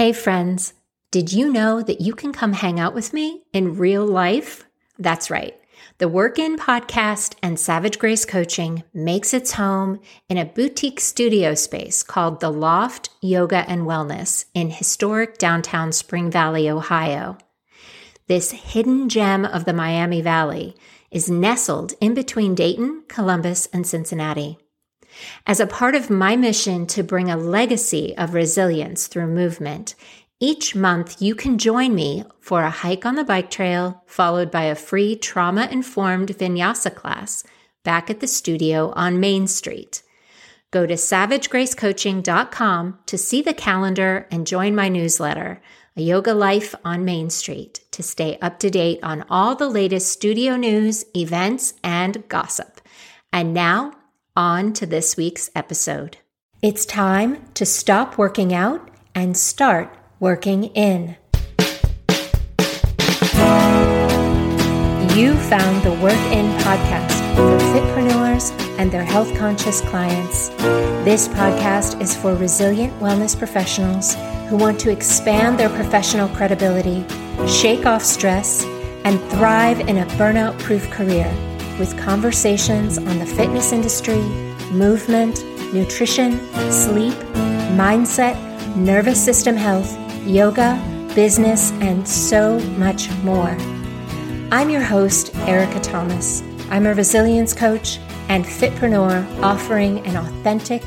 Hey, friends, did you know that you can come hang out with me in real life? That's right. The Work In podcast and Savage Grace Coaching makes its home in a boutique studio space called The Loft Yoga and Wellness in historic downtown Spring Valley, Ohio. This hidden gem of the Miami Valley is nestled in between Dayton, Columbus, and Cincinnati. As a part of my mission to bring a legacy of resilience through movement, each month you can join me for a hike on the bike trail, followed by a free trauma informed vinyasa class back at the studio on Main Street. Go to savagegracecoaching.com to see the calendar and join my newsletter, A Yoga Life on Main Street, to stay up to date on all the latest studio news, events, and gossip. And now, on to this week's episode. It's time to stop working out and start working in. You found the Work In podcast for fitpreneurs and their health conscious clients. This podcast is for resilient wellness professionals who want to expand their professional credibility, shake off stress, and thrive in a burnout proof career with conversations on the fitness industry, movement, nutrition, sleep, mindset, nervous system health, yoga, business, and so much more. I'm your host, Ericka Thomas. I'm a resilience coach and fitpreneur offering an authentic,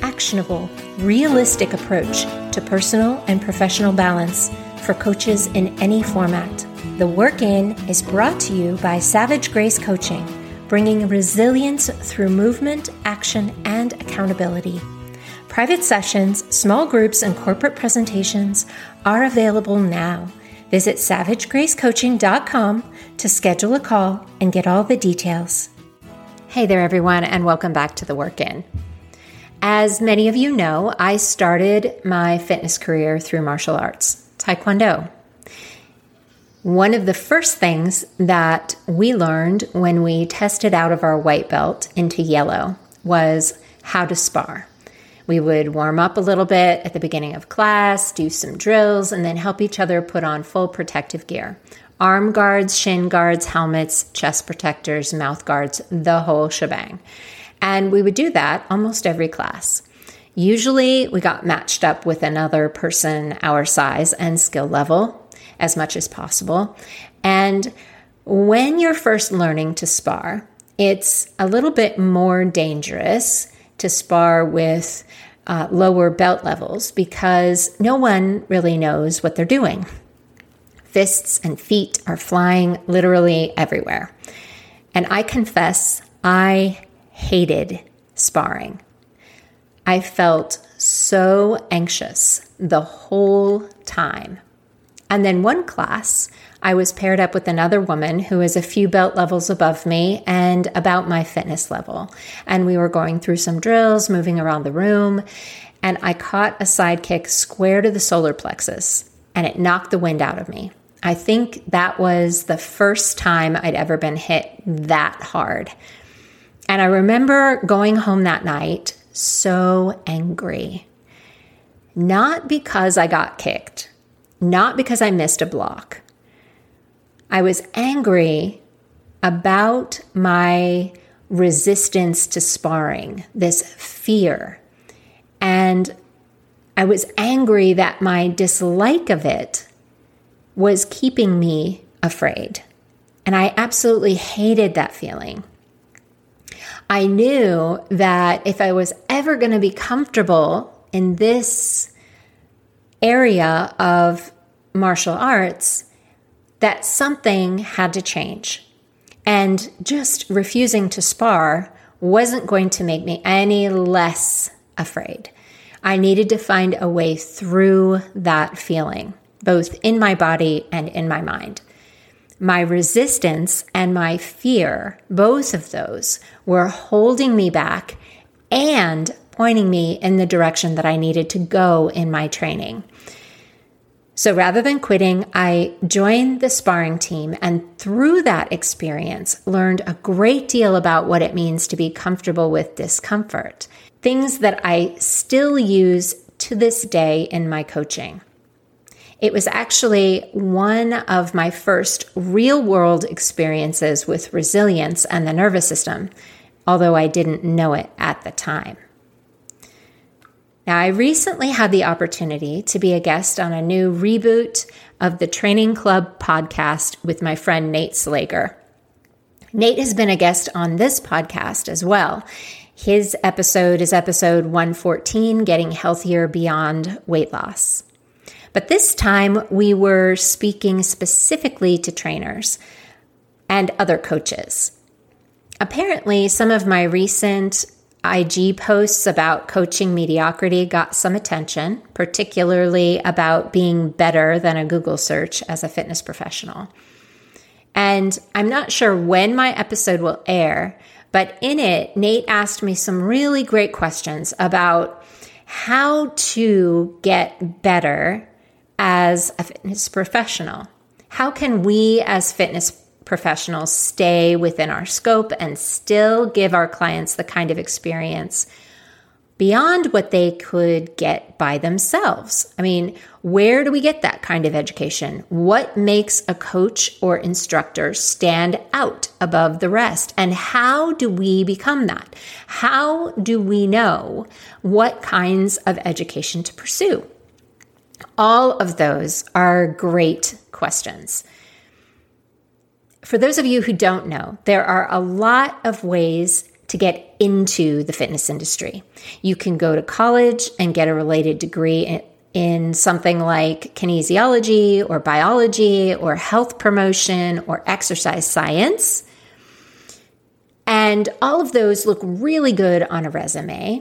actionable, realistic approach to personal and professional balance for coaches in any format. The Work In is brought to you by Savage Grace Coaching bringing resilience through movement, action, and accountability. Private sessions, small groups, and corporate presentations are available now. Visit savagegracecoaching.com to schedule a call and get all the details. Hey there, everyone, and welcome back to the Work In. As many of you know, I started my fitness career through martial arts, Taekwondo. One of the first things that we learned when we tested out of our white belt into yellow was how to spar. We would warm up a little bit at the beginning of class, do some drills, and then help each other put on full protective gear arm guards, shin guards, helmets, chest protectors, mouth guards, the whole shebang. And we would do that almost every class. Usually, we got matched up with another person our size and skill level as much as possible. And when you're first learning to spar, it's a little bit more dangerous to spar with uh, lower belt levels because no one really knows what they're doing. Fists and feet are flying literally everywhere. And I confess, I hated sparring. I felt so anxious the whole time. And then one class, I was paired up with another woman who is a few belt levels above me and about my fitness level. And we were going through some drills, moving around the room, and I caught a side kick square to the solar plexus, and it knocked the wind out of me. I think that was the first time I'd ever been hit that hard. And I remember going home that night so angry. Not because I got kicked, not because I missed a block. I was angry about my resistance to sparring, this fear. And I was angry that my dislike of it was keeping me afraid. And I absolutely hated that feeling. I knew that if I was ever going to be comfortable in this area of martial arts that something had to change. And just refusing to spar wasn't going to make me any less afraid. I needed to find a way through that feeling, both in my body and in my mind. My resistance and my fear, both of those, were holding me back and pointing me in the direction that I needed to go in my training. So rather than quitting, I joined the sparring team and through that experience learned a great deal about what it means to be comfortable with discomfort. Things that I still use to this day in my coaching. It was actually one of my first real world experiences with resilience and the nervous system, although I didn't know it at the time. Now, I recently had the opportunity to be a guest on a new reboot of the Training Club podcast with my friend Nate Slager. Nate has been a guest on this podcast as well. His episode is episode 114 Getting Healthier Beyond Weight Loss. But this time we were speaking specifically to trainers and other coaches. Apparently, some of my recent IG posts about coaching mediocrity got some attention, particularly about being better than a Google search as a fitness professional. And I'm not sure when my episode will air, but in it, Nate asked me some really great questions about how to get better as a fitness professional. How can we as fitness professionals stay within our scope and still give our clients the kind of experience beyond what they could get by themselves. I mean, where do we get that kind of education? What makes a coach or instructor stand out above the rest? And how do we become that? How do we know what kinds of education to pursue? All of those are great questions. For those of you who don't know, there are a lot of ways to get into the fitness industry. You can go to college and get a related degree in something like kinesiology or biology or health promotion or exercise science. And all of those look really good on a resume.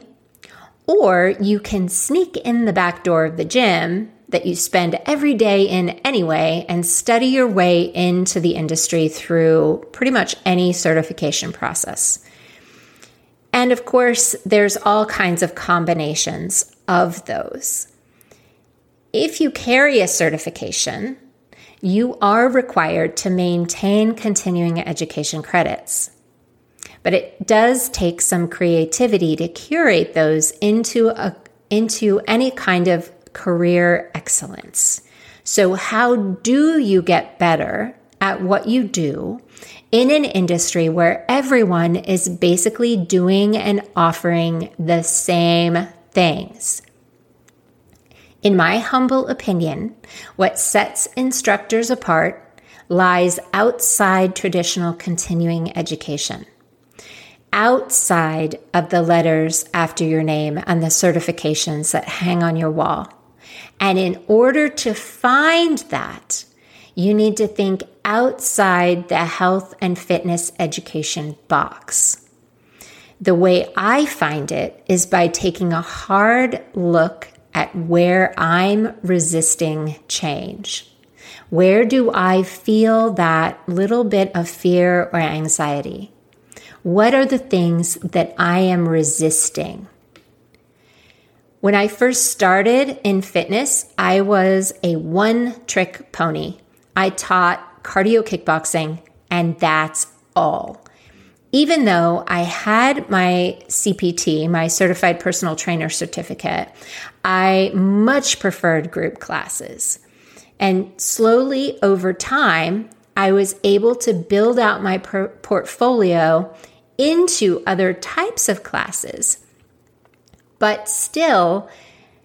Or you can sneak in the back door of the gym that you spend every day in anyway and study your way into the industry through pretty much any certification process. And of course, there's all kinds of combinations of those. If you carry a certification, you are required to maintain continuing education credits. But it does take some creativity to curate those into a into any kind of career excellence. So, how do you get better at what you do in an industry where everyone is basically doing and offering the same things? In my humble opinion, what sets instructors apart lies outside traditional continuing education outside of the letters after your name and the certifications that hang on your wall. And in order to find that, you need to think outside the health and fitness education box. The way I find it is by taking a hard look at where I'm resisting change. Where do I feel that little bit of fear or anxiety? What are the things that I am resisting? When I first started in fitness, I was a one trick pony. I taught cardio kickboxing, and that's all. Even though I had my CPT, my certified personal trainer certificate, I much preferred group classes. And slowly over time, I was able to build out my portfolio into other types of classes but still,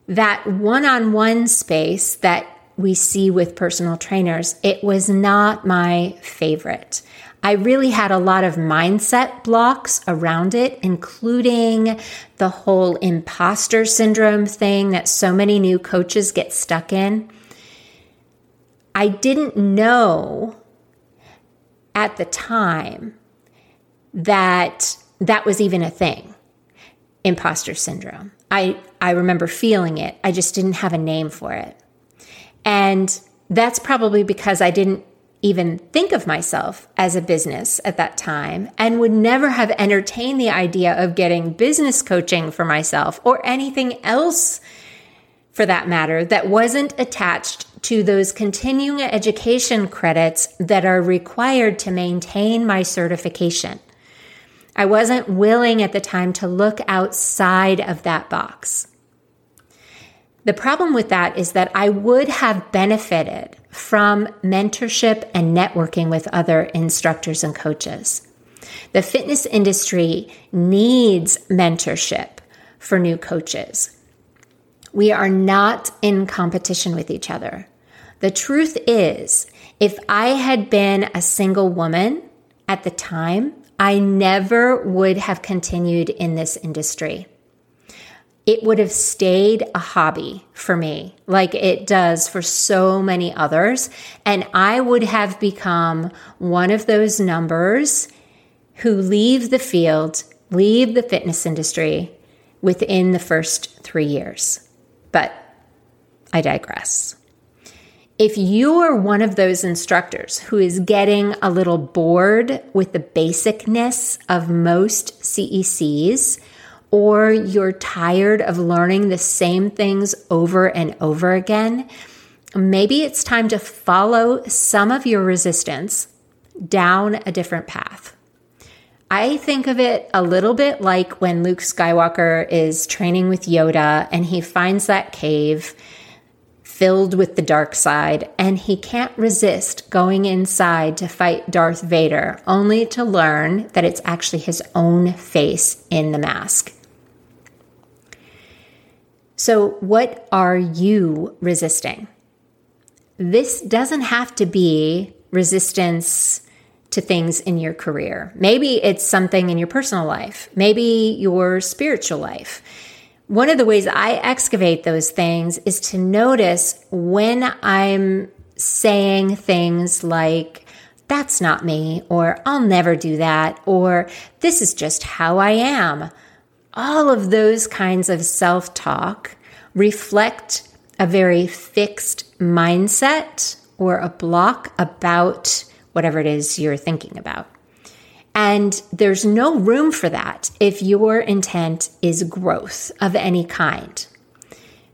that one on one space that we see with personal trainers, it was not my favorite. I really had a lot of mindset blocks around it, including the whole imposter syndrome thing that so many new coaches get stuck in. I didn't know at the time that that was even a thing imposter syndrome. I, I remember feeling it. I just didn't have a name for it. And that's probably because I didn't even think of myself as a business at that time and would never have entertained the idea of getting business coaching for myself or anything else for that matter that wasn't attached to those continuing education credits that are required to maintain my certification. I wasn't willing at the time to look outside of that box. The problem with that is that I would have benefited from mentorship and networking with other instructors and coaches. The fitness industry needs mentorship for new coaches. We are not in competition with each other. The truth is, if I had been a single woman at the time, I never would have continued in this industry. It would have stayed a hobby for me, like it does for so many others. And I would have become one of those numbers who leave the field, leave the fitness industry within the first three years. But I digress. If you are one of those instructors who is getting a little bored with the basicness of most CECs, or you're tired of learning the same things over and over again, maybe it's time to follow some of your resistance down a different path. I think of it a little bit like when Luke Skywalker is training with Yoda and he finds that cave filled with the dark side, and he can't resist going inside to fight Darth Vader, only to learn that it's actually his own face in the mask. So, what are you resisting? This doesn't have to be resistance to things in your career. Maybe it's something in your personal life, maybe your spiritual life one of the ways I excavate those things is to notice when I'm saying things like, that's not me, or I'll never do that, or this is just how I am. All of those kinds of self talk reflect a very fixed mindset or a block about whatever it is you're thinking about. And there's no room for that if your intent is growth of any kind.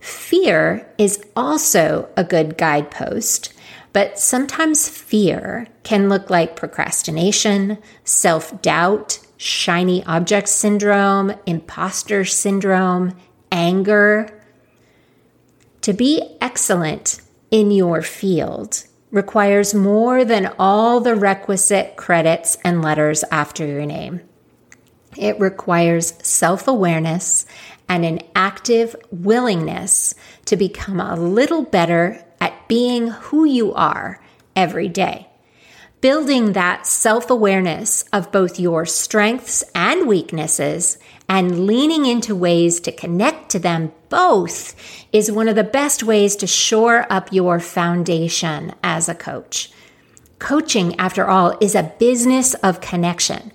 Fear is also a good guidepost, but sometimes fear can look like procrastination, self doubt, shiny object syndrome, imposter syndrome, anger. To be excellent in your field, requires more than all the requisite credits and letters after your name. It requires self awareness and an active willingness to become a little better at being who you are every day. Building that self awareness of both your strengths and weaknesses and leaning into ways to connect to them both is one of the best ways to shore up your foundation as a coach. Coaching, after all, is a business of connection.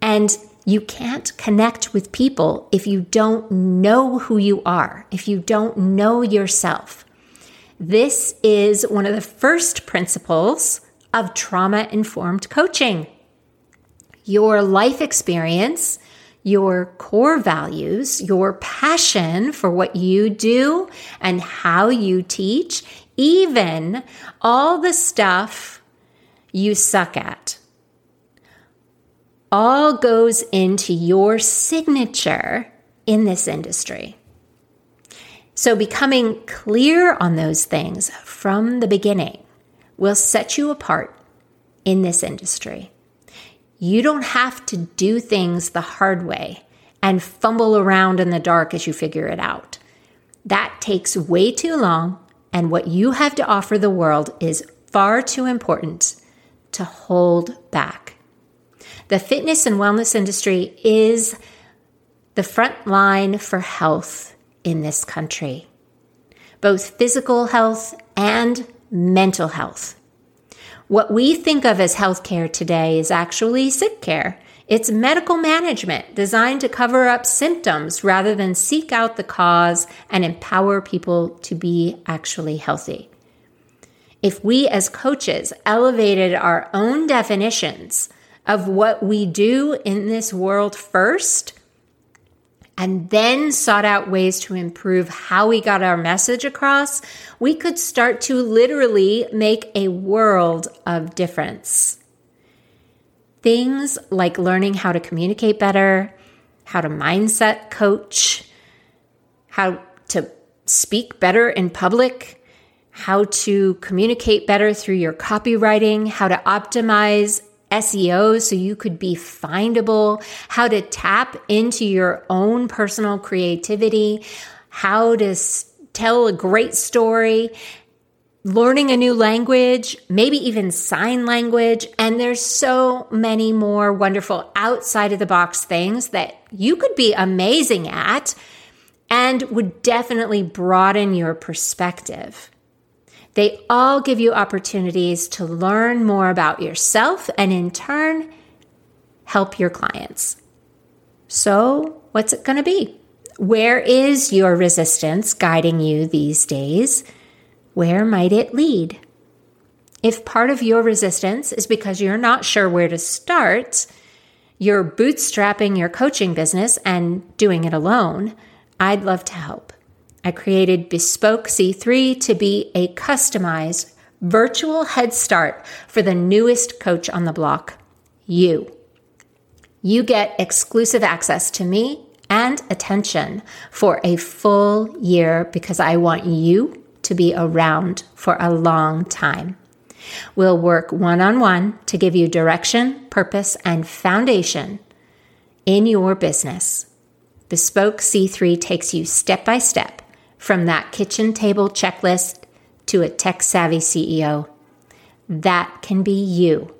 And you can't connect with people if you don't know who you are, if you don't know yourself. This is one of the first principles of trauma informed coaching. Your life experience your core values, your passion for what you do and how you teach, even all the stuff you suck at. All goes into your signature in this industry. So, becoming clear on those things from the beginning will set you apart in this industry. You don't have to do things the hard way and fumble around in the dark as you figure it out. That takes way too long, and what you have to offer the world is far too important to hold back. The fitness and wellness industry is the front line for health in this country, both physical health and mental health. What we think of as healthcare today is actually sick care. It's medical management designed to cover up symptoms rather than seek out the cause and empower people to be actually healthy. If we as coaches elevated our own definitions of what we do in this world first, and then sought out ways to improve how we got our message across, we could start to literally make a world of difference. Things like learning how to communicate better, how to mindset coach, how to speak better in public, how to communicate better through your copywriting, how to optimize SEO so you could be findable, how to tap into your own personal creativity, how to tell a great story, learning a new language, maybe even sign language. And there's so many more wonderful outside of the box things that you could be amazing at and would definitely broaden your perspective. They all give you opportunities to learn more about yourself and in turn help your clients. So, what's it going to be? Where is your resistance guiding you these days? Where might it lead? If part of your resistance is because you're not sure where to start, you're bootstrapping your coaching business and doing it alone, I'd love to help. I created Bespoke C3 to be a customized virtual head start for the newest coach on the block, you. You get exclusive access to me and attention for a full year because I want you to be around for a long time. We'll work one on one to give you direction, purpose, and foundation in your business. Bespoke C3 takes you step by step from that kitchen table checklist to a tech savvy CEO. That can be you.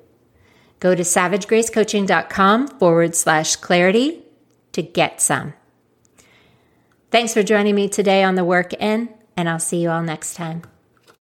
Go to savagegracecoaching.com forward slash clarity to get some. Thanks for joining me today on the work in, and I'll see you all next time.